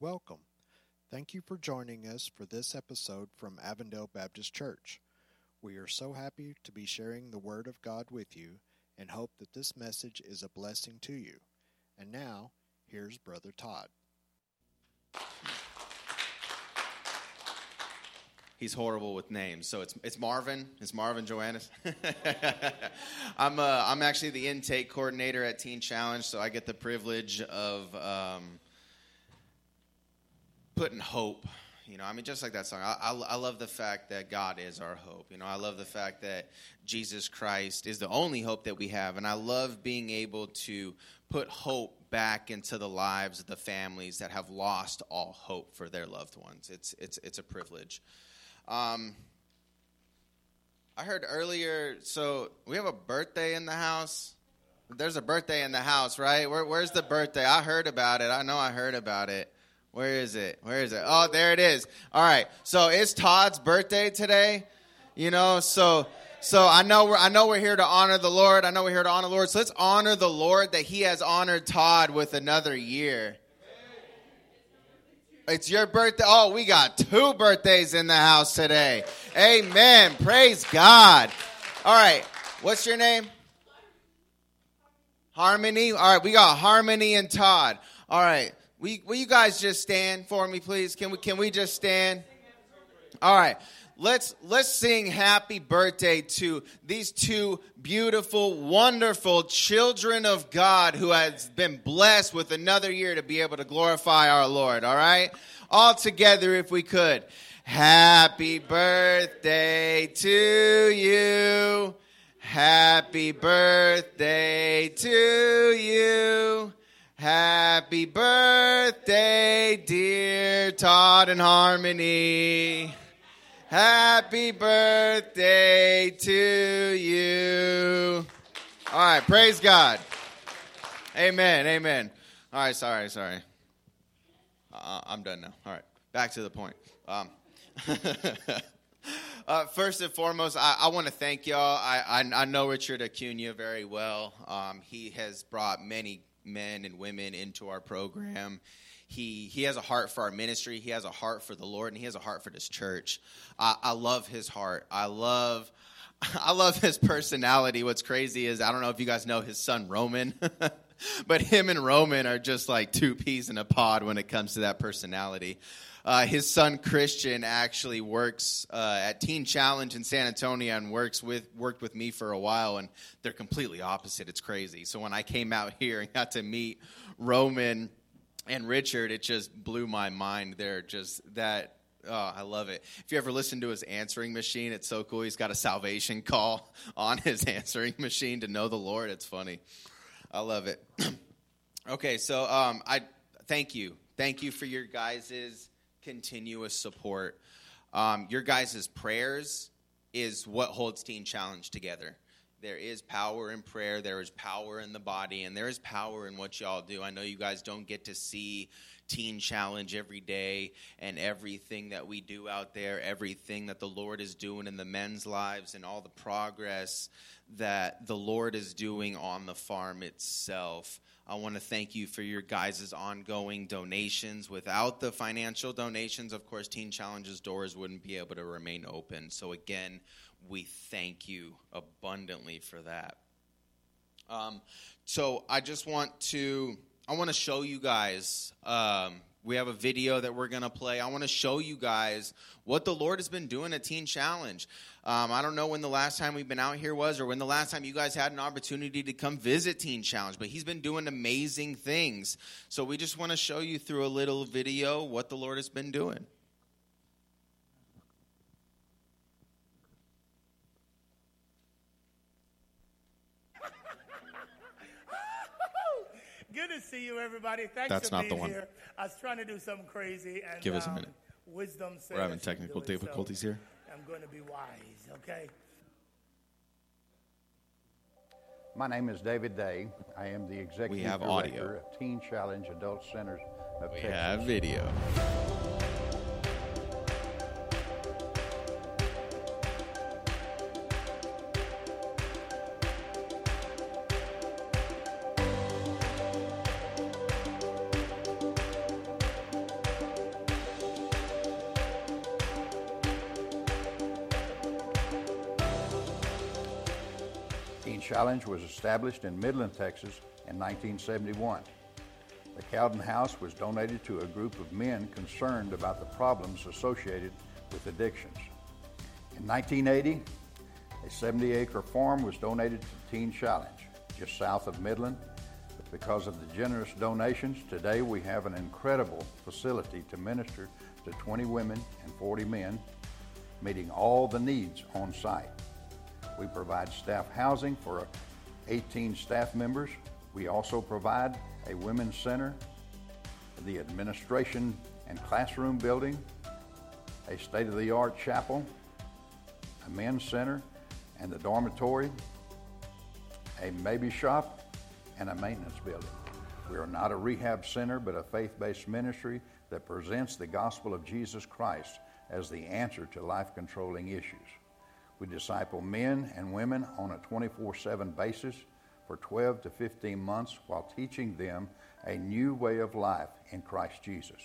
Welcome. Thank you for joining us for this episode from Avondale Baptist Church. We are so happy to be sharing the Word of God with you and hope that this message is a blessing to you. And now, here's Brother Todd. He's horrible with names, so it's it's Marvin. It's Marvin Joannis. I'm uh, I'm actually the intake coordinator at Teen Challenge, so I get the privilege of um, putting hope. You know, I mean, just like that song, I, I, I, love the fact that God is our hope. You know, I love the fact that Jesus Christ is the only hope that we have. And I love being able to put hope back into the lives of the families that have lost all hope for their loved ones. It's, it's, it's a privilege. Um, I heard earlier, so we have a birthday in the house. There's a birthday in the house, right? Where, where's the birthday? I heard about it. I know I heard about it. Where is it? Where is it? Oh, there it is. All right. So it's Todd's birthday today. You know, so so I know we're I know we're here to honor the Lord. I know we're here to honor the Lord. So let's honor the Lord that He has honored Todd with another year. It's your birthday. Oh, we got two birthdays in the house today. Amen. Praise God. All right. What's your name? Harmony. All right. We got Harmony and Todd. All right. Will you, will you guys just stand for me, please? Can we, can we just stand? All right. Let's, let's sing happy birthday to these two beautiful, wonderful children of God who has been blessed with another year to be able to glorify our Lord. All right. All together, if we could. Happy birthday to you. Happy birthday to you. Happy birthday, dear Todd and Harmony. Happy birthday to you. All right, praise God. Amen, amen. All right, sorry, sorry. Uh, I'm done now. All right, back to the point. Um, uh, first and foremost, I, I want to thank y'all. I, I, I, know Richard Acuna very well. Um, he has brought many men and women into our program. He, he has a heart for our ministry. He has a heart for the Lord, and he has a heart for this church. I, I love his heart. I love I love his personality. What's crazy is I don't know if you guys know his son Roman, but him and Roman are just like two peas in a pod when it comes to that personality. Uh, his son Christian actually works uh, at Teen Challenge in San Antonio and works with worked with me for a while, and they're completely opposite. It's crazy. So when I came out here and got to meet Roman and Richard, it just blew my mind. They're just that Oh, I love it. If you ever listen to his answering machine, it's so cool. He's got a salvation call on his answering machine to know the Lord. It's funny. I love it. okay, so um, I thank you. Thank you for your guys's continuous support. Um, your guys' prayers is what holds Teen Challenge together. There is power in prayer, there is power in the body, and there is power in what y'all do. I know you guys don't get to see Teen Challenge every day and everything that we do out there, everything that the Lord is doing in the men's lives, and all the progress that the Lord is doing on the farm itself. I want to thank you for your guys' ongoing donations. Without the financial donations, of course, Teen Challenge's doors wouldn't be able to remain open. So, again, we thank you abundantly for that. Um, so, I just want to I want to show you guys. Um, we have a video that we're going to play. I want to show you guys what the Lord has been doing at Teen Challenge. Um, I don't know when the last time we've been out here was or when the last time you guys had an opportunity to come visit Teen Challenge, but He's been doing amazing things. So we just want to show you through a little video what the Lord has been doing. Good to see you, everybody. Thanks That's for not being the one. here. I was trying to do something crazy. And, Give us a um, minute. Wisdom says We're having shouldn't technical do it, so difficulties here. I'm going to be wise, okay? My name is David Day. I am the executive have director audio. of Teen Challenge Adult Centers of We Texas. have video. Was established in Midland, Texas in 1971. The Cowden House was donated to a group of men concerned about the problems associated with addictions. In 1980, a 70 acre farm was donated to Teen Challenge, just south of Midland. Because of the generous donations, today we have an incredible facility to minister to 20 women and 40 men, meeting all the needs on site. We provide staff housing for 18 staff members. We also provide a women's center, the administration and classroom building, a state of the art chapel, a men's center, and the dormitory, a maybe shop, and a maintenance building. We are not a rehab center, but a faith based ministry that presents the gospel of Jesus Christ as the answer to life controlling issues. We disciple men and women on a 24 7 basis for 12 to 15 months while teaching them a new way of life in Christ Jesus.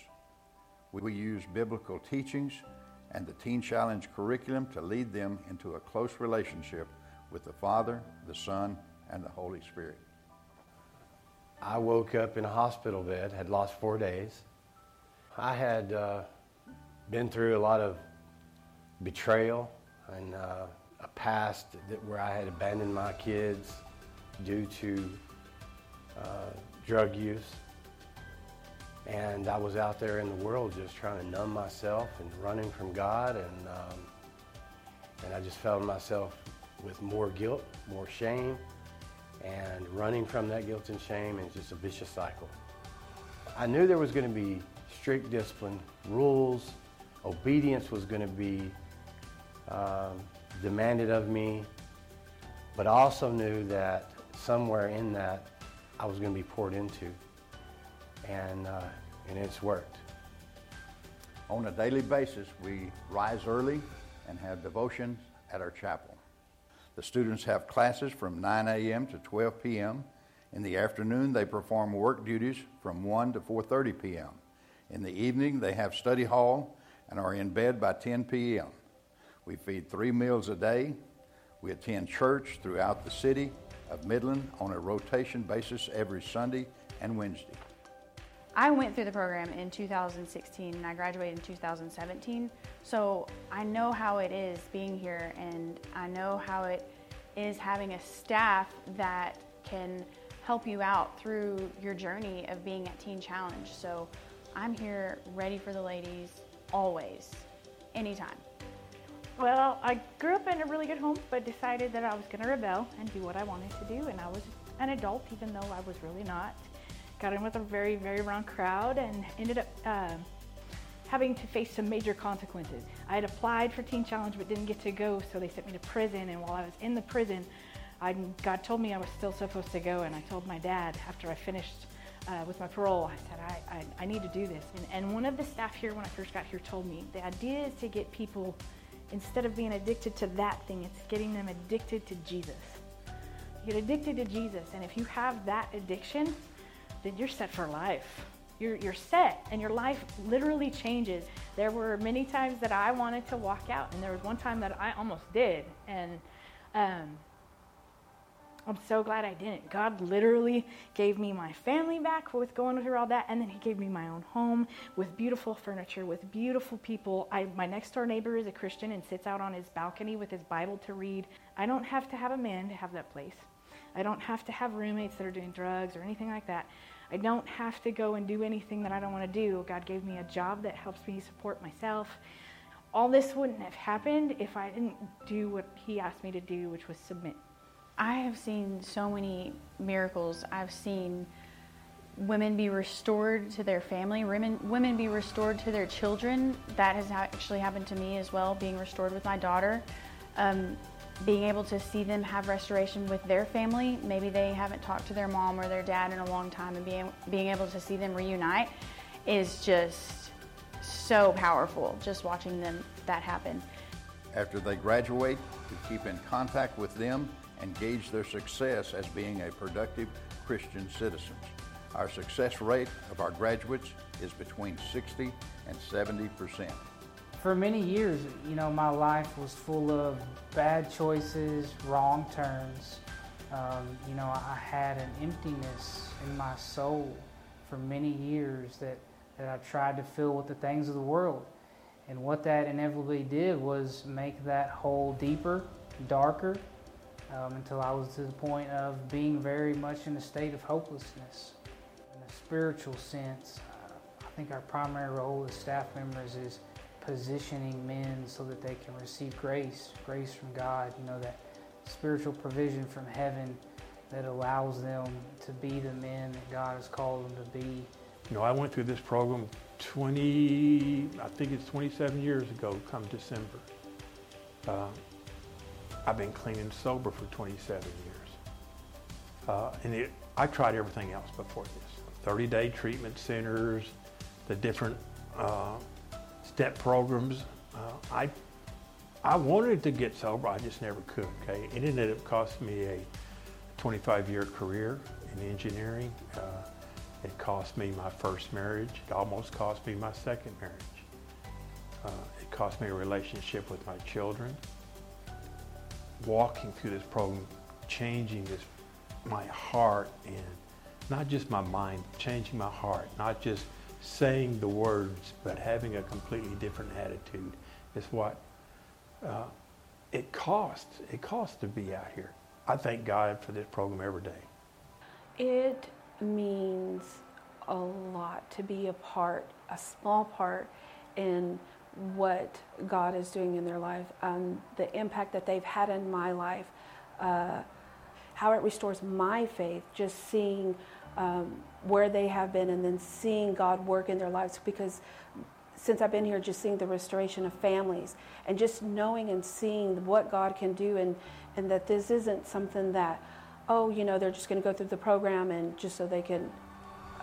We use biblical teachings and the Teen Challenge curriculum to lead them into a close relationship with the Father, the Son, and the Holy Spirit. I woke up in a hospital bed, had lost four days. I had uh, been through a lot of betrayal and uh, a past that, where I had abandoned my kids due to uh, drug use. And I was out there in the world just trying to numb myself and running from God. And, um, and I just found myself with more guilt, more shame, and running from that guilt and shame and just a vicious cycle. I knew there was going to be strict discipline, rules, obedience was going to be um, demanded of me, but also knew that somewhere in that I was going to be poured into and, uh, and it's worked. On a daily basis, we rise early and have devotions at our chapel. The students have classes from 9 a.m. to 12 p.m. In the afternoon, they perform work duties from 1 to 4:30 p.m. In the evening, they have study hall and are in bed by 10 p.m. We feed three meals a day. We attend church throughout the city of Midland on a rotation basis every Sunday and Wednesday. I went through the program in 2016 and I graduated in 2017. So I know how it is being here and I know how it is having a staff that can help you out through your journey of being at Teen Challenge. So I'm here ready for the ladies always, anytime. Well, I grew up in a really good home, but decided that I was going to rebel and do what I wanted to do. And I was an adult, even though I was really not got in with a very, very wrong crowd and ended up uh, having to face some major consequences. I had applied for Teen Challenge but didn't get to go, so they sent me to prison. And while I was in the prison, I, God told me I was still supposed to go, and I told my dad after I finished uh, with my parole, I said, I, I, I, need to do this. And, and one of the staff here, when I first got here, told me the idea is to get people, instead of being addicted to that thing, it's getting them addicted to Jesus. You get addicted to Jesus, and if you have that addiction, then you're set for life. You're, you're set and your life literally changes. There were many times that I wanted to walk out, and there was one time that I almost did. And um, I'm so glad I didn't. God literally gave me my family back with going through all that, and then He gave me my own home with beautiful furniture, with beautiful people. I, my next door neighbor is a Christian and sits out on his balcony with his Bible to read. I don't have to have a man to have that place. I don't have to have roommates that are doing drugs or anything like that. I don't have to go and do anything that I don't want to do. God gave me a job that helps me support myself. All this wouldn't have happened if I didn't do what He asked me to do, which was submit. I have seen so many miracles. I've seen women be restored to their family, women, women be restored to their children. That has actually happened to me as well, being restored with my daughter. Um, being able to see them have restoration with their family. Maybe they haven't talked to their mom or their dad in a long time, and being, being able to see them reunite is just so powerful, just watching them that happen. After they graduate, we keep in contact with them and gauge their success as being a productive Christian citizens. Our success rate of our graduates is between 60 and 70 percent for many years, you know, my life was full of bad choices, wrong turns. Um, you know, I had an emptiness in my soul for many years that, that I tried to fill with the things of the world. And what that inevitably did was make that hole deeper, darker, um, until I was to the point of being very much in a state of hopelessness. In a spiritual sense, uh, I think our primary role as staff members is positioning men so that they can receive grace, grace from God, you know, that spiritual provision from heaven that allows them to be the men that God has called them to be. You know, I went through this program 20, I think it's 27 years ago, come December. Uh, I've been clean and sober for 27 years. Uh, and it, I tried everything else before this 30 day treatment centers, the different uh, step programs. Uh, I, I wanted to get sober, I just never could. Okay, it ended up costing me a 25 year career in engineering. Uh, it cost me my first marriage. It almost cost me my second marriage. Uh, it cost me a relationship with my children. Walking through this program, changing this, my heart and not just my mind, changing my heart, not just saying the words, but having a completely different attitude is what uh, it costs. It costs to be out here. I thank God for this program every day. It means a lot to be a part, a small part in what God is doing in their life, um, the impact that they've had in my life, uh, how it restores my faith, just seeing um, where they have been and then seeing God work in their lives. Because since I've been here, just seeing the restoration of families and just knowing and seeing what God can do, and, and that this isn't something that, oh, you know, they're just going to go through the program and just so they can,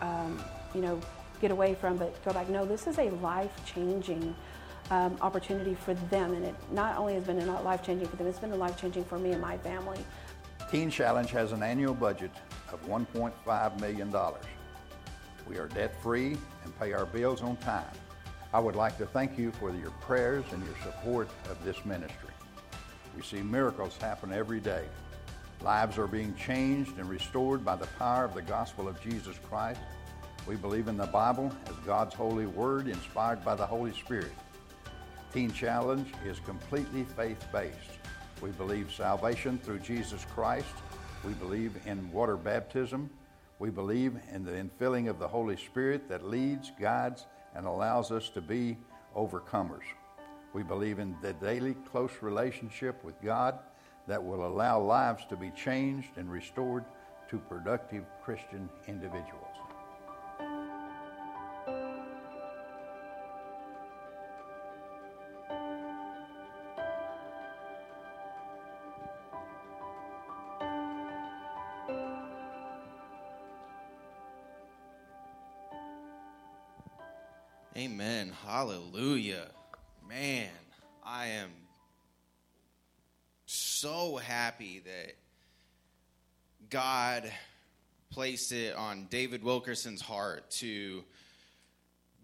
um, you know, get away from, but go back. No, this is a life changing um, opportunity for them. And it not only has been a life changing for them, it's been a life changing for me and my family. Teen Challenge has an annual budget of $1.5 million. We are debt free and pay our bills on time. I would like to thank you for your prayers and your support of this ministry. We see miracles happen every day. Lives are being changed and restored by the power of the gospel of Jesus Christ. We believe in the Bible as God's holy word inspired by the Holy Spirit. Teen Challenge is completely faith based. We believe salvation through Jesus Christ. We believe in water baptism. We believe in the infilling of the Holy Spirit that leads, guides, and allows us to be overcomers. We believe in the daily close relationship with God that will allow lives to be changed and restored to productive Christian individuals. Amen. Hallelujah. Man, I am so happy that God placed it on David Wilkerson's heart to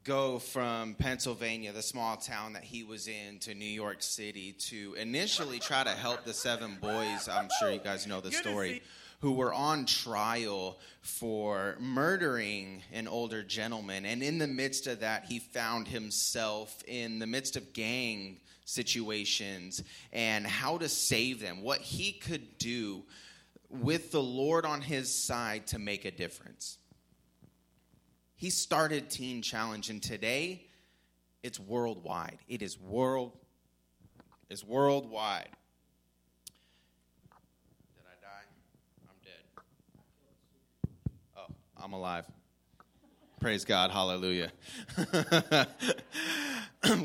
go from Pennsylvania, the small town that he was in, to New York City to initially try to help the seven boys. I'm sure you guys know the story. Who were on trial for murdering an older gentleman. And in the midst of that, he found himself in the midst of gang situations and how to save them, what he could do with the Lord on his side to make a difference. He started Teen Challenge, and today it's worldwide. It is world. It's worldwide. Did I die? I'm dead. Oh, I'm alive. Praise God. Hallelujah.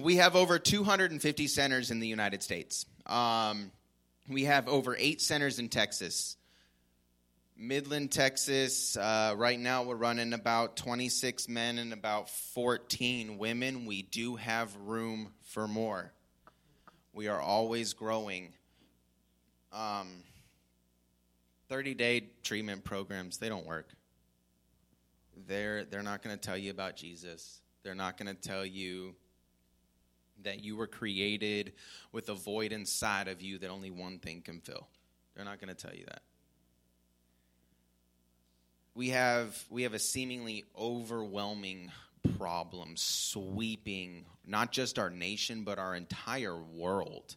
we have over 250 centers in the United States. Um, we have over eight centers in Texas. Midland, Texas, uh, right now we're running about 26 men and about 14 women. We do have room for more. We are always growing. Um, 30 day treatment programs, they don't work. They're, they're not going to tell you about Jesus. They're not going to tell you that you were created with a void inside of you that only one thing can fill. They're not going to tell you that. we have we have a seemingly overwhelming problem sweeping not just our nation but our entire world.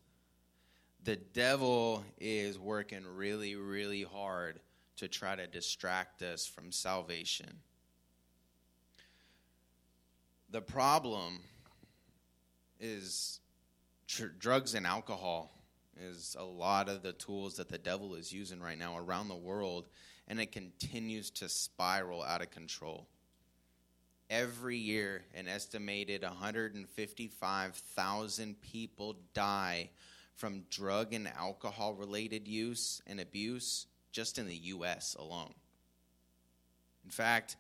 The devil is working really really hard to try to distract us from salvation. The problem is tr- drugs and alcohol is a lot of the tools that the devil is using right now around the world and it continues to spiral out of control. Every year, an estimated 155,000 people die from drug and alcohol related use and abuse just in the U.S. alone. In fact,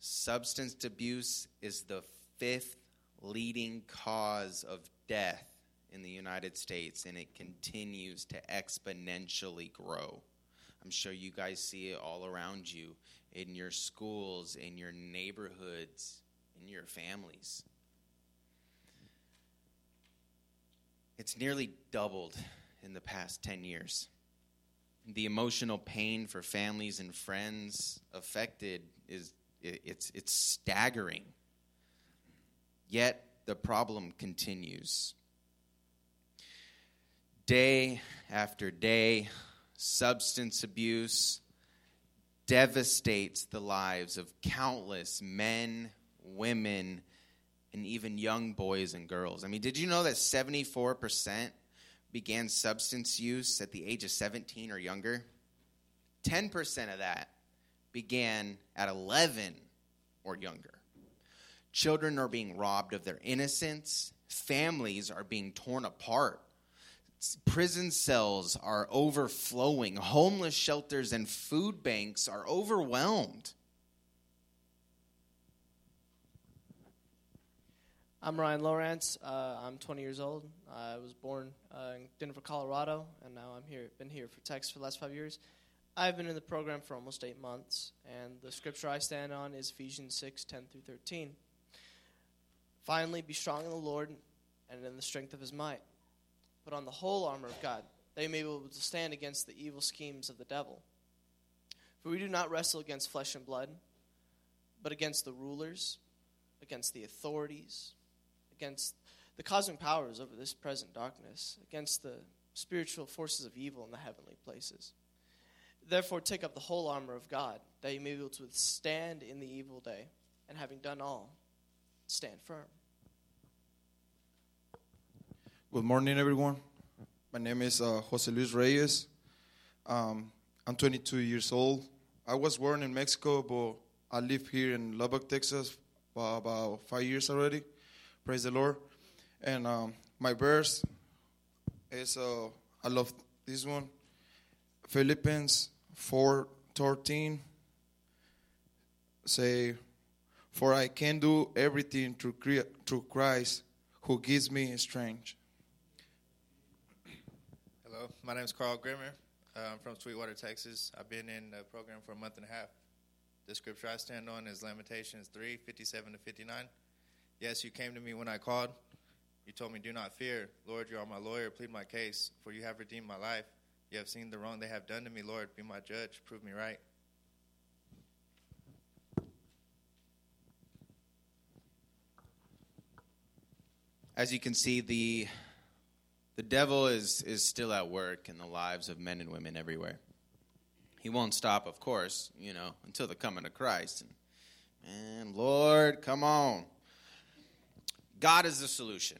substance abuse is the fifth leading cause of death in the United States, and it continues to exponentially grow. I'm sure you guys see it all around you in your schools, in your neighborhoods, in your families. It's nearly doubled in the past 10 years. The emotional pain for families and friends affected is it's it's staggering. Yet the problem continues. Day after day, substance abuse devastates the lives of countless men, women, and even young boys and girls. I mean, did you know that 74% began substance use at the age of 17 or younger? 10% of that began at 11 or younger. Children are being robbed of their innocence, families are being torn apart. Prison cells are overflowing. Homeless shelters and food banks are overwhelmed. I'm Ryan Lawrence. Uh, I'm 20 years old. I was born uh, in Denver, Colorado, and now I'm here. Been here for Texas for the last five years. I've been in the program for almost eight months, and the scripture I stand on is Ephesians 6, 10 through 13. Finally, be strong in the Lord and in the strength of his might. Put on the whole armor of God, that you may be able to stand against the evil schemes of the devil. For we do not wrestle against flesh and blood, but against the rulers, against the authorities, against the cosmic powers over this present darkness, against the spiritual forces of evil in the heavenly places. Therefore, take up the whole armor of God, that you may be able to withstand in the evil day, and having done all, stand firm. Good morning, everyone. My name is uh, Jose Luis Reyes. Um, I'm 22 years old. I was born in Mexico, but I live here in Lubbock, Texas, for about five years already. Praise the Lord. And um, my verse is uh, I love this one. Philippians 4:13 say, "For I can do everything through through Christ who gives me strength." Hello, my name is Carl Grimmer. I'm from Sweetwater, Texas. I've been in the program for a month and a half. The scripture I stand on is Lamentations 3 57 to 59. Yes, you came to me when I called. You told me, Do not fear. Lord, you are my lawyer. Plead my case, for you have redeemed my life. You have seen the wrong they have done to me, Lord. Be my judge. Prove me right. As you can see, the the devil is, is still at work in the lives of men and women everywhere. He won't stop, of course, you know, until the coming of Christ. And, man, Lord, come on. God is the solution.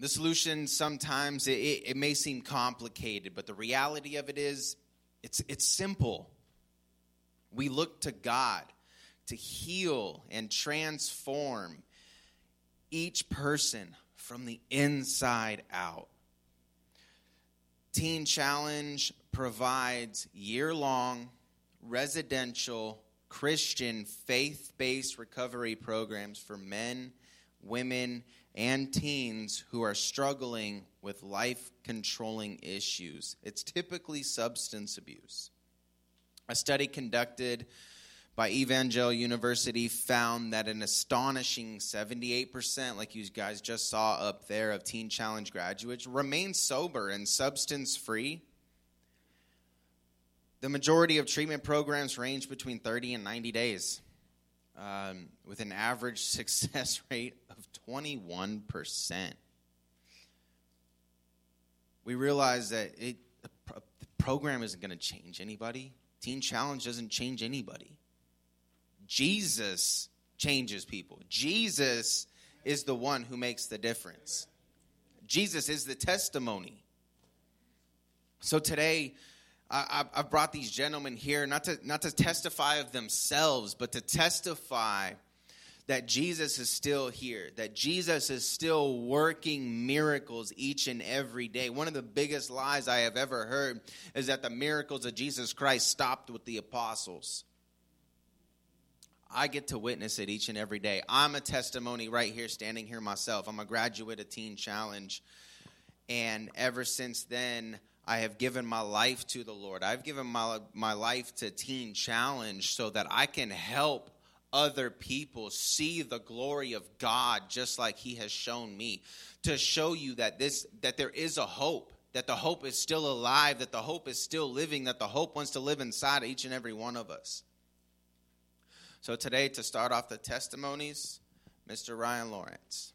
The solution sometimes it, it, may seem complicated, but the reality of it is it's, it's simple. We look to God to heal and transform each person from the inside out. Teen Challenge provides year long residential Christian faith based recovery programs for men, women, and teens who are struggling with life controlling issues. It's typically substance abuse. A study conducted by Evangel University found that an astonishing 78%, like you guys just saw up there, of Teen Challenge graduates remain sober and substance free. the majority of treatment programs range between 30 and 90 days, um, with an average success rate of 21%. We realize that it, the, pro- the program isn't going to change anybody. Teen Challenge doesn't change anybody. Jesus changes people. Jesus is the one who makes the difference. Jesus is the testimony. So today, I, I've brought these gentlemen here not to not to testify of themselves, but to testify that Jesus is still here, that Jesus is still working miracles each and every day. One of the biggest lies I have ever heard is that the miracles of Jesus Christ stopped with the apostles. I get to witness it each and every day. I'm a testimony right here, standing here myself. I'm a graduate of Teen Challenge. And ever since then, I have given my life to the Lord. I've given my, my life to Teen Challenge so that I can help other people see the glory of God just like he has shown me to show you that this that there is a hope that the hope is still alive that the hope is still living that the hope wants to live inside each and every one of us so today to start off the testimonies Mr. Ryan Lawrence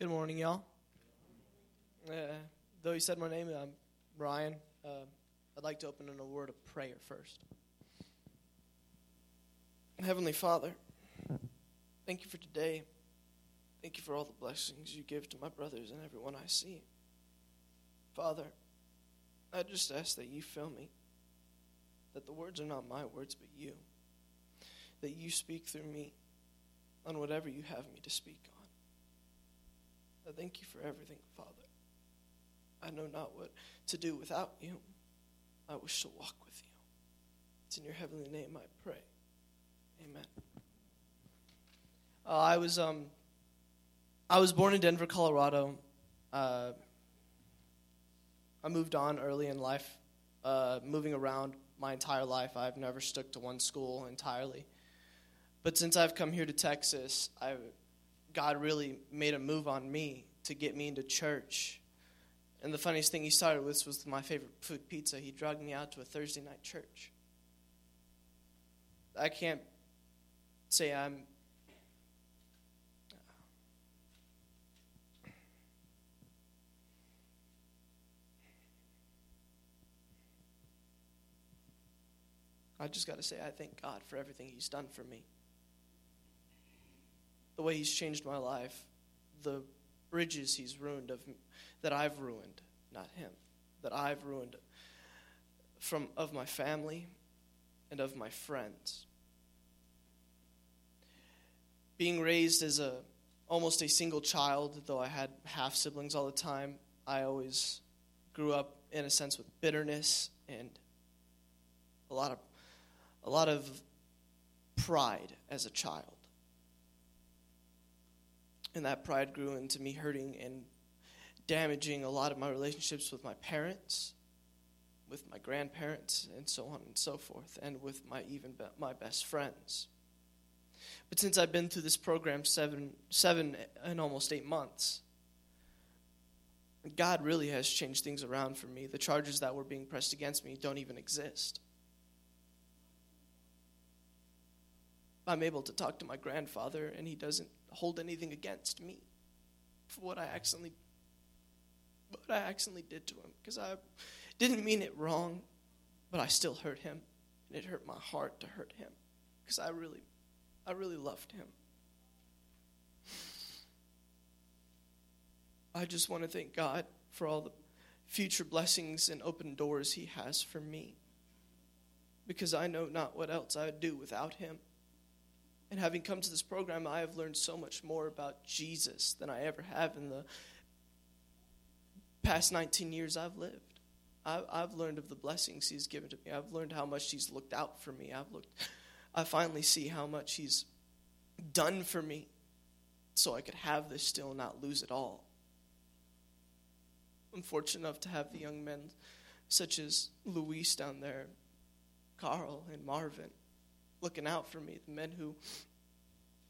Good morning, y'all. Uh, though you said my name, I'm Brian. Uh, I'd like to open in a word of prayer first. Heavenly Father, thank you for today. Thank you for all the blessings you give to my brothers and everyone I see. Father, I just ask that you fill me, that the words are not my words, but you, that you speak through me on whatever you have me to speak on. I thank you for everything, Father. I know not what to do without you. I wish to walk with you. It's in your heavenly name I pray. Amen. Uh, I was um, I was born in Denver, Colorado. Uh, I moved on early in life, uh, moving around my entire life. I've never stuck to one school entirely. But since I've come here to Texas, I, God really made a move on me to get me into church. And the funniest thing he started with was my favorite food, pizza. He dragged me out to a Thursday night church. I can't say I'm. I just got to say, I thank God for everything He's done for me. The way He's changed my life, the bridges He's ruined of that I've ruined, not Him, that I've ruined from of my family and of my friends. Being raised as a almost a single child, though I had half siblings all the time, I always grew up in a sense with bitterness and a lot of a lot of pride as a child. And that pride grew into me hurting and damaging a lot of my relationships with my parents, with my grandparents, and so on and so forth, and with my even be- my best friends. But since I've been through this program seven, seven and almost eight months, God really has changed things around for me. The charges that were being pressed against me don't even exist. I'm able to talk to my grandfather, and he doesn't hold anything against me for what I accidentally what I accidentally did to him because I didn't mean it wrong, but I still hurt him, and it hurt my heart to hurt him because I really, I really loved him. I just want to thank God for all the future blessings and open doors He has for me because I know not what else I would do without Him. And having come to this program, I have learned so much more about Jesus than I ever have in the past 19 years I've lived. I've learned of the blessings He's given to me. I've learned how much He's looked out for me. I've looked. I finally see how much He's done for me, so I could have this still and not lose it all. I'm fortunate enough to have the young men, such as Luis down there, Carl and Marvin, looking out for me, the men who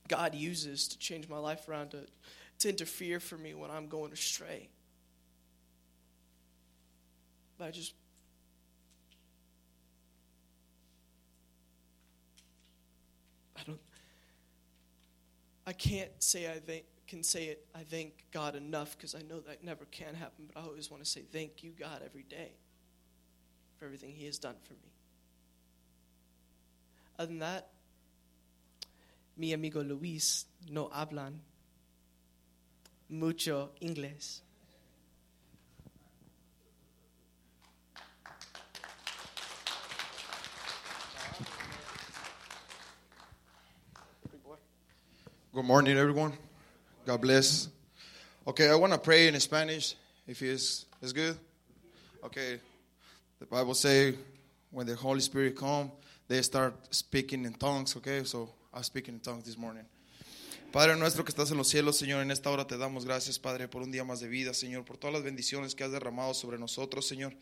God uses to change my life around, to, to interfere for me when I'm going astray. But I just I don't I can't say I can say it I thank God enough because I know that never can happen, but I always want to say thank you God every day for everything he has done for me. Other than that, mi amigo Luis no hablan mucho inglés. Good morning, everyone. God bless. Okay, I want to pray in Spanish, if it's, it's good. Okay, the Bible says when the Holy Spirit come, they start speaking in tongues, okay? So I'm speaking in tongues this morning. Padre nuestro que estás en los cielos, Señor, en esta hora te damos gracias, Padre, por un día más de vida, Señor, por todas las bendiciones que has derramado sobre nosotros, Señor.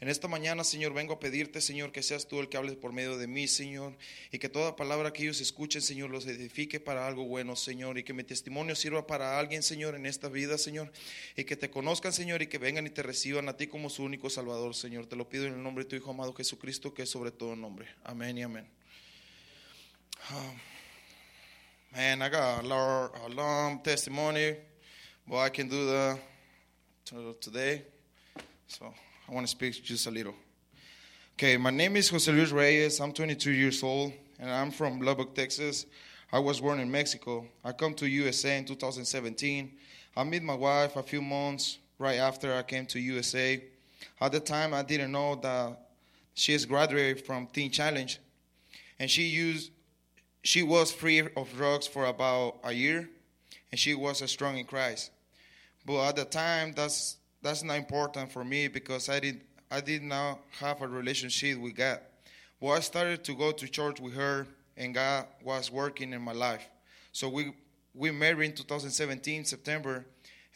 En esta mañana, Señor, vengo a pedirte, Señor, que seas tú el que hables por medio de mí, Señor, y que toda palabra que ellos escuchen, Señor, los edifique para algo bueno, Señor, y que mi testimonio sirva para alguien, Señor, en esta vida, Señor, y que te conozcan, Señor, y que vengan y te reciban a ti como su único Salvador, Señor. Te lo pido en el nombre de tu Hijo amado Jesucristo, que es sobre todo nombre. Amén y amén. Um, man, I got a long, testimony, but I can do that to- today. So I want to speak just a little. Okay, my name is Jose Luis Reyes. I'm 22 years old, and I'm from Lubbock, Texas. I was born in Mexico. I come to USA in 2017. I met my wife a few months right after I came to USA. At the time, I didn't know that she is graduated from Teen Challenge, and she used she was free of drugs for about a year, and she was strong in Christ. But at the time, that's that's not important for me because I did I did not have a relationship with God. Well, I started to go to church with her, and God was working in my life. So we we married in 2017 September.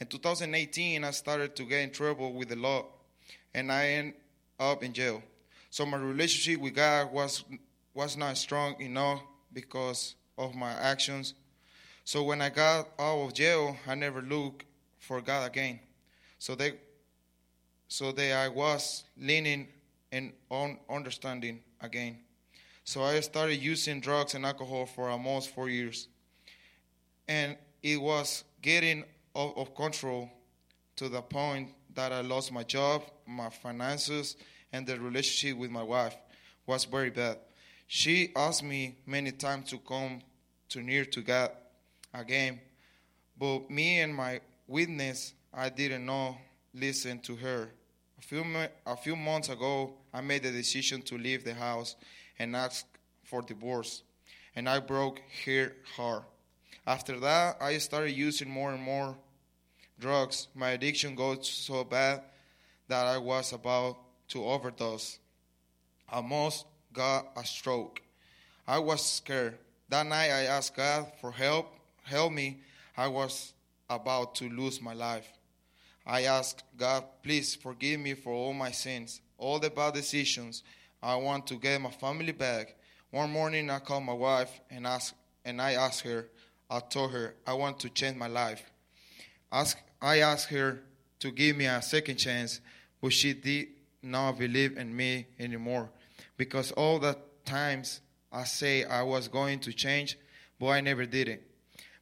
In 2018, I started to get in trouble with the law, and I ended up in jail. So my relationship with God was was not strong enough because of my actions. So when I got out of jail, I never looked for God again. So they, so they I was leaning and on understanding again. So I started using drugs and alcohol for almost four years, and it was getting out of control to the point that I lost my job, my finances, and the relationship with my wife was very bad. She asked me many times to come to near to God again, but me and my witness, I didn't know listen to her. A few a few months ago, I made the decision to leave the house and ask for divorce, and I broke her heart. After that, I started using more and more drugs. My addiction got so bad that I was about to overdose. I almost got a stroke. I was scared. That night I asked God for help, help me. I was about to lose my life. I asked God, please forgive me for all my sins, all the bad decisions. I want to get my family back. One morning I called my wife and asked and I asked her, I told her I want to change my life. Ask, I asked her to give me a second chance, but she did not believe in me anymore because all the times I say I was going to change, but I never did it.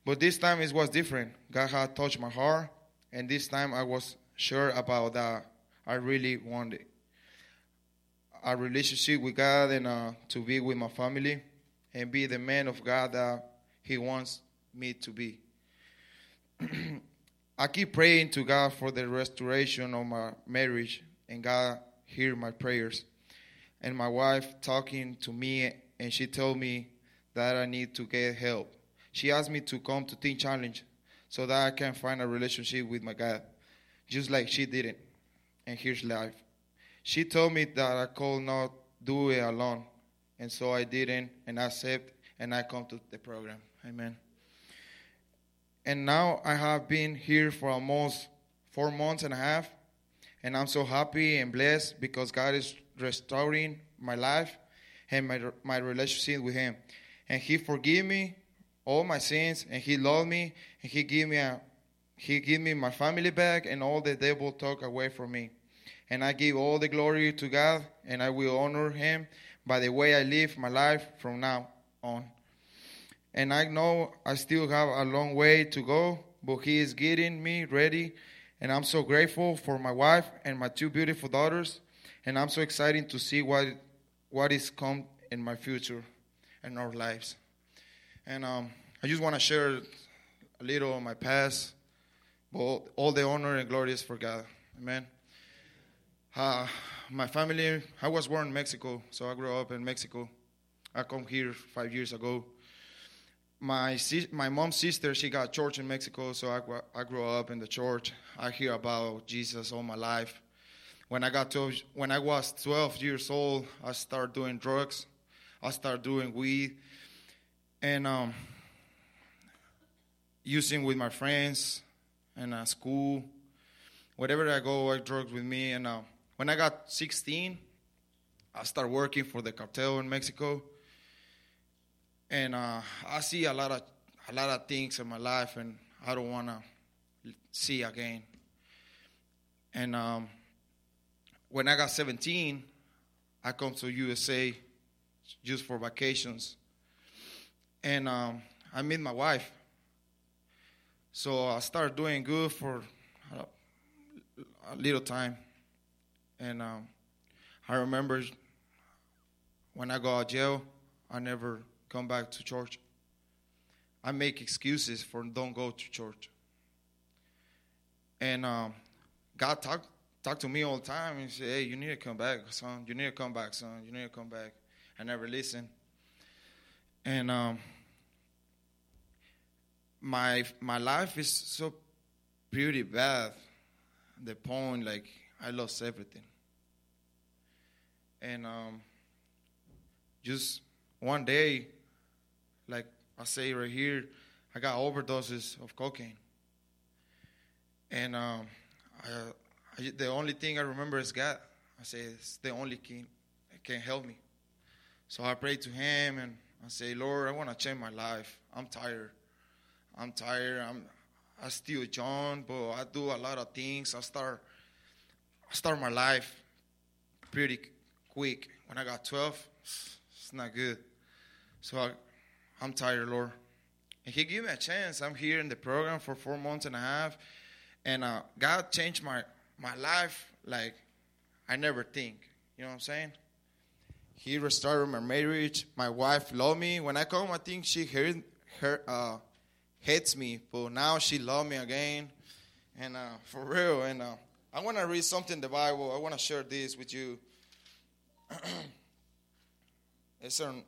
But this time it was different. God had touched my heart, and this time I was sure about that. I really wanted a relationship with God and uh, to be with my family and be the man of God that He wants me to be. I keep praying to God for the restoration of my marriage, and God hear my prayers. And my wife talking to me, and she told me that I need to get help. She asked me to come to Teen Challenge so that I can find a relationship with my God, just like she didn't. And here's life. She told me that I could not do it alone, and so I didn't, and I accept, and I come to the program. Amen. And now I have been here for almost four months and a half, and I'm so happy and blessed because God is restoring my life, and my my relationship with Him. And He forgive me all my sins, and He loved me, and He give me a He give me my family back, and all the devil took away from me. And I give all the glory to God, and I will honor Him by the way I live my life from now on. And I know I still have a long way to go, but He is getting me ready. And I'm so grateful for my wife and my two beautiful daughters. And I'm so excited to see what what is come in my future and our lives. And um, I just want to share a little of my past, but all the honor and glory is for God. Amen. Uh, my family, I was born in Mexico, so I grew up in Mexico. I come here five years ago. My sis- my mom's sister, she got church in Mexico, so I, I grew up in the church. I hear about Jesus all my life. When I got 12, when I was 12 years old, I started doing drugs. I started doing weed, and um, using with my friends and at school. Wherever I go, I drugs with me. And uh, when I got 16, I started working for the cartel in Mexico. And uh, I see a lot of a lot of things in my life, and I don't want to see again. And um, when I got 17, I come to USA just for vacations, and um, I met my wife. So I started doing good for a, little time, and um, I remember when I got out of jail, I never come back to church. I make excuses for don't go to church. And um, God talk talk to me all the time and say, "Hey, you need to come back, son. You need to come back, son. You need to come back." I never listen. And um, my my life is so pretty bad. The point, like I lost everything. And um, just one day, like I say right here, I got overdoses of cocaine. And um, I, I, the only thing I remember is God. I say it's the only king that can help me. So I prayed to Him and I say, Lord, I want to change my life. I'm tired. I'm tired. I'm I still young, but I do a lot of things. I start I start my life pretty quick. When I got 12, it's not good. So I, I'm tired, Lord. And He gave me a chance. I'm here in the program for four months and a half, and uh, God changed my my life like I never think. You know what I'm saying? He restored my marriage. My wife loved me. When I come, I think she heard her uh, hates me, but now she love me again, and uh, for real. And uh, I want to read something in the Bible. I want to share this with you. it's on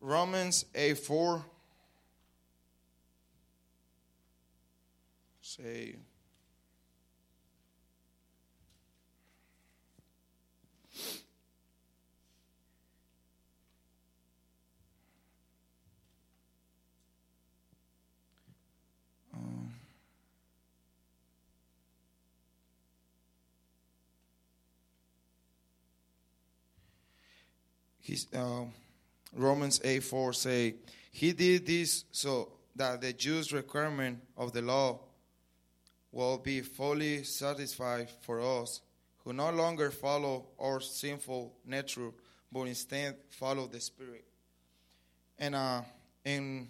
Romans 8 4. Say. He's, um, Romans 8 4 say, He did this so that the Jews' requirement of the law will be fully satisfied for us, who no longer follow our sinful nature, but instead follow the Spirit. And uh, in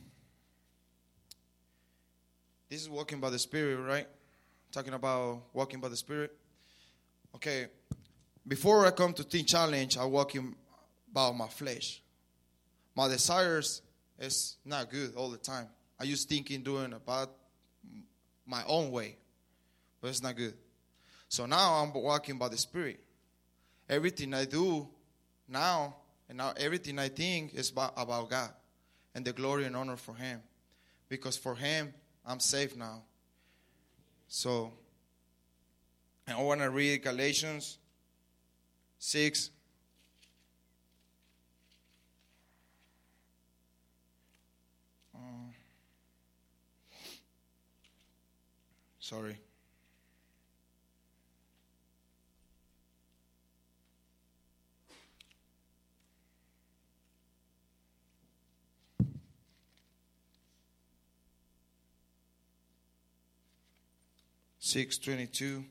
this is walking by the Spirit, right? Talking about walking by the Spirit. Okay, before I come to Teen Challenge, I walk in about my flesh. My desires is not good all the time. I used thinking doing about my own way, but it's not good. So now I'm walking by the Spirit. Everything I do now and now everything I think is about, God and the glory and honor for Him, because for Him I'm safe now. So I want to read Galatians six. Sorry. Six twenty-two.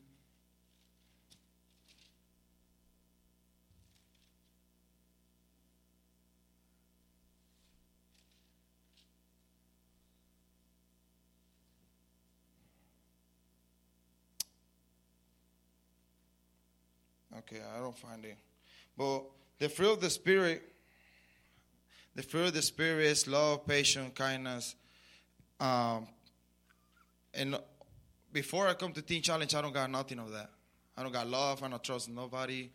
Okay, I don't find it. But the fruit of the Spirit, the fruit of the Spirit is love, patience, kindness. Um, and before I come to Teen Challenge, I don't got nothing of that. I don't got love. I don't trust nobody.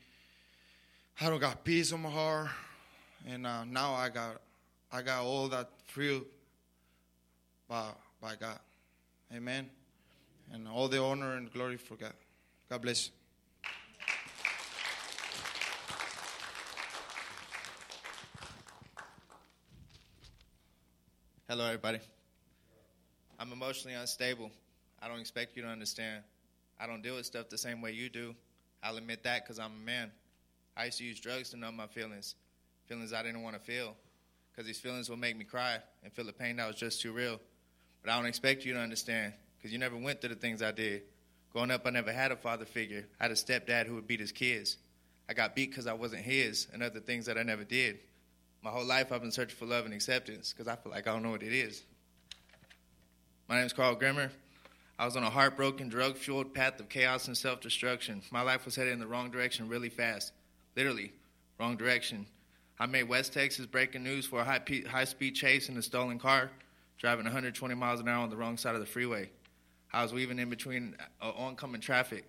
I don't got peace in my heart. And uh, now I got, I got all that fruit by, by God. Amen. And all the honor and glory for God. God bless you. Hello, everybody. I'm emotionally unstable. I don't expect you to understand. I don't deal with stuff the same way you do. I'll admit that because I'm a man. I used to use drugs to numb my feelings, feelings I didn't want to feel, because these feelings will make me cry and feel the pain that was just too real. But I don't expect you to understand because you never went through the things I did. Growing up, I never had a father figure. I had a stepdad who would beat his kids. I got beat because I wasn't his and other things that I never did. My whole life, I've been searching for love and acceptance because I feel like I don't know what it is. My name is Carl Grimmer. I was on a heartbroken, drug fueled path of chaos and self destruction. My life was headed in the wrong direction really fast. Literally, wrong direction. I made West Texas breaking news for a high, pe- high speed chase in a stolen car, driving 120 miles an hour on the wrong side of the freeway. I was weaving in between uh, oncoming traffic,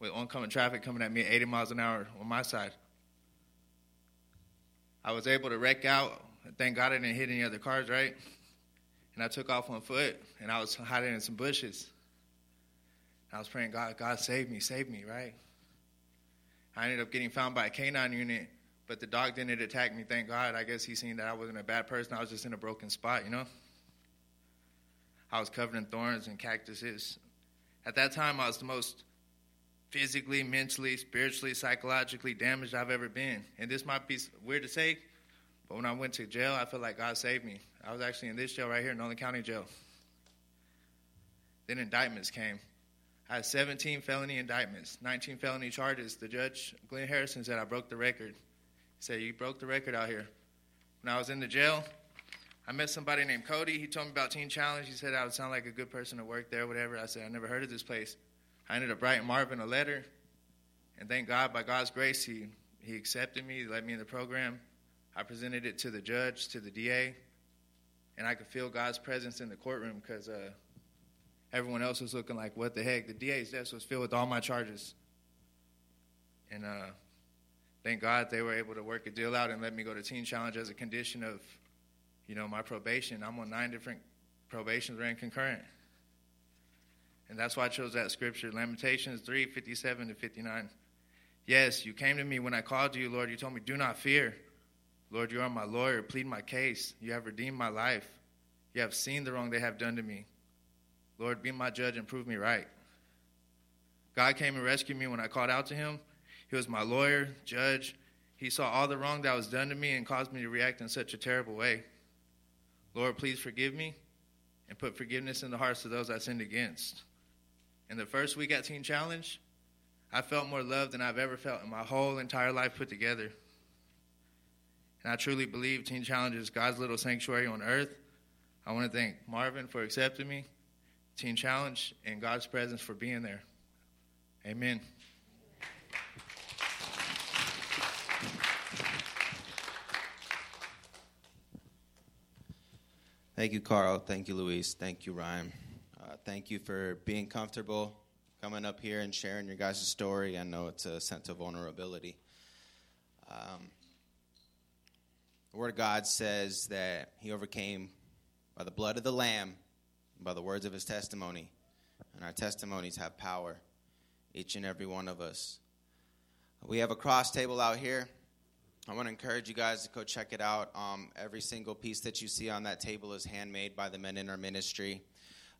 with oncoming traffic coming at me at 80 miles an hour on my side. I was able to wreck out. Thank God I didn't hit any other cars, right? And I took off on foot, and I was hiding in some bushes. I was praying, God, God, save me, save me, right? I ended up getting found by a canine unit, but the dog didn't attack me, thank God. I guess he seen that I wasn't a bad person. I was just in a broken spot, you know? I was covered in thorns and cactuses. At that time, I was the most physically, mentally, spiritually, psychologically damaged I've ever been. And this might be weird to say, but when I went to jail, I felt like God saved me. I was actually in this jail right here, Nolan County Jail. Then indictments came. I had 17 felony indictments, 19 felony charges. The judge, Glenn Harrison, said I broke the record. He said, You broke the record out here. When I was in the jail, I met somebody named Cody. He told me about Teen Challenge. He said I would sound like a good person to work there, whatever. I said, I never heard of this place. I ended up writing Marvin a letter, and thank God, by God's grace, he, he accepted me, he let me in the program. I presented it to the judge, to the DA, and I could feel God's presence in the courtroom because uh, everyone else was looking like, what the heck? The DA's desk was filled with all my charges. And uh, thank God they were able to work a deal out and let me go to Teen Challenge as a condition of, you know, my probation. I'm on nine different probations ran concurrent. And that's why I chose that scripture, Lamentations 3 57 to 59. Yes, you came to me when I called to you, Lord. You told me, Do not fear. Lord, you are my lawyer. Plead my case. You have redeemed my life. You have seen the wrong they have done to me. Lord, be my judge and prove me right. God came and rescued me when I called out to him. He was my lawyer, judge. He saw all the wrong that was done to me and caused me to react in such a terrible way. Lord, please forgive me and put forgiveness in the hearts of those I sinned against. In the first week at Teen Challenge, I felt more love than I've ever felt in my whole entire life put together. And I truly believe Teen Challenge is God's little sanctuary on earth. I want to thank Marvin for accepting me, Teen Challenge, and God's presence for being there. Amen. Thank you, Carl. Thank you, Luis. Thank you, Ryan. Uh, thank you for being comfortable coming up here and sharing your guys' story. I know it's a sense of vulnerability. Um, the Word of God says that He overcame by the blood of the Lamb, by the words of His testimony. And our testimonies have power, each and every one of us. We have a cross table out here. I want to encourage you guys to go check it out. Um, every single piece that you see on that table is handmade by the men in our ministry.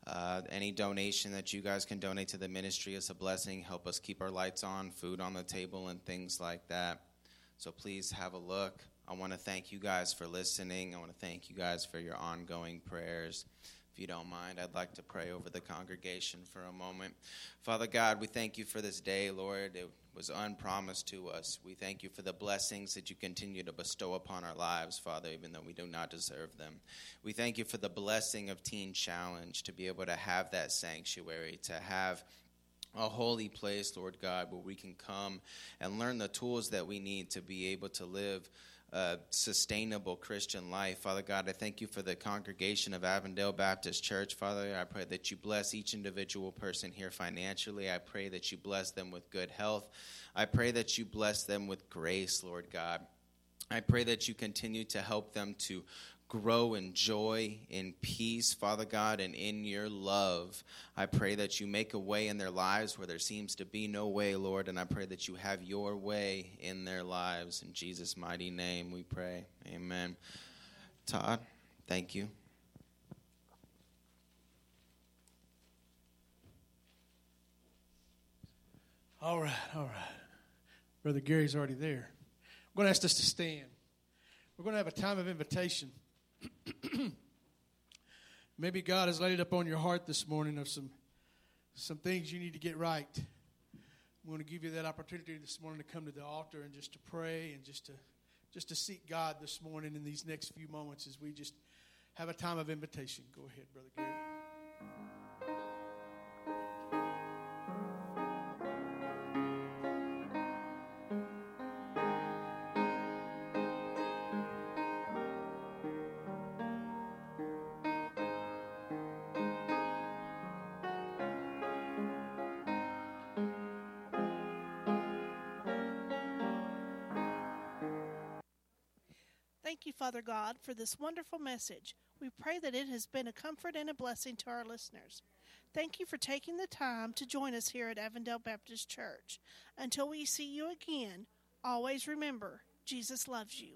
Uh, any donation that you guys can donate to the ministry is a blessing. Help us keep our lights on, food on the table, and things like that. So please have a look. I want to thank you guys for listening. I want to thank you guys for your ongoing prayers. If you don't mind, I'd like to pray over the congregation for a moment. Father God, we thank you for this day, Lord. It was unpromised to us. We thank you for the blessings that you continue to bestow upon our lives, Father, even though we do not deserve them. We thank you for the blessing of Teen Challenge to be able to have that sanctuary, to have a holy place, Lord God, where we can come and learn the tools that we need to be able to live a sustainable Christian life. Father God, I thank you for the congregation of Avondale Baptist Church. Father, I pray that you bless each individual person here financially. I pray that you bless them with good health. I pray that you bless them with grace, Lord God. I pray that you continue to help them to grow in joy, in peace, Father God, and in your love. I pray that you make a way in their lives where there seems to be no way, Lord, and I pray that you have your way in their lives. In Jesus' mighty name we pray. Amen. Todd, thank you. All right, all right. Brother Gary's already there. I'm going to ask us to stand. We're going to have a time of invitation. Maybe God has laid it up on your heart this morning of some some things you need to get right. I'm going to give you that opportunity this morning to come to the altar and just to pray and just to just to seek God this morning in these next few moments as we just have a time of invitation. Go ahead, Brother Gary. Father God, for this wonderful message. We pray that it has been a comfort and a blessing to our listeners. Thank you for taking the time to join us here at Avondale Baptist Church. Until we see you again, always remember Jesus loves you.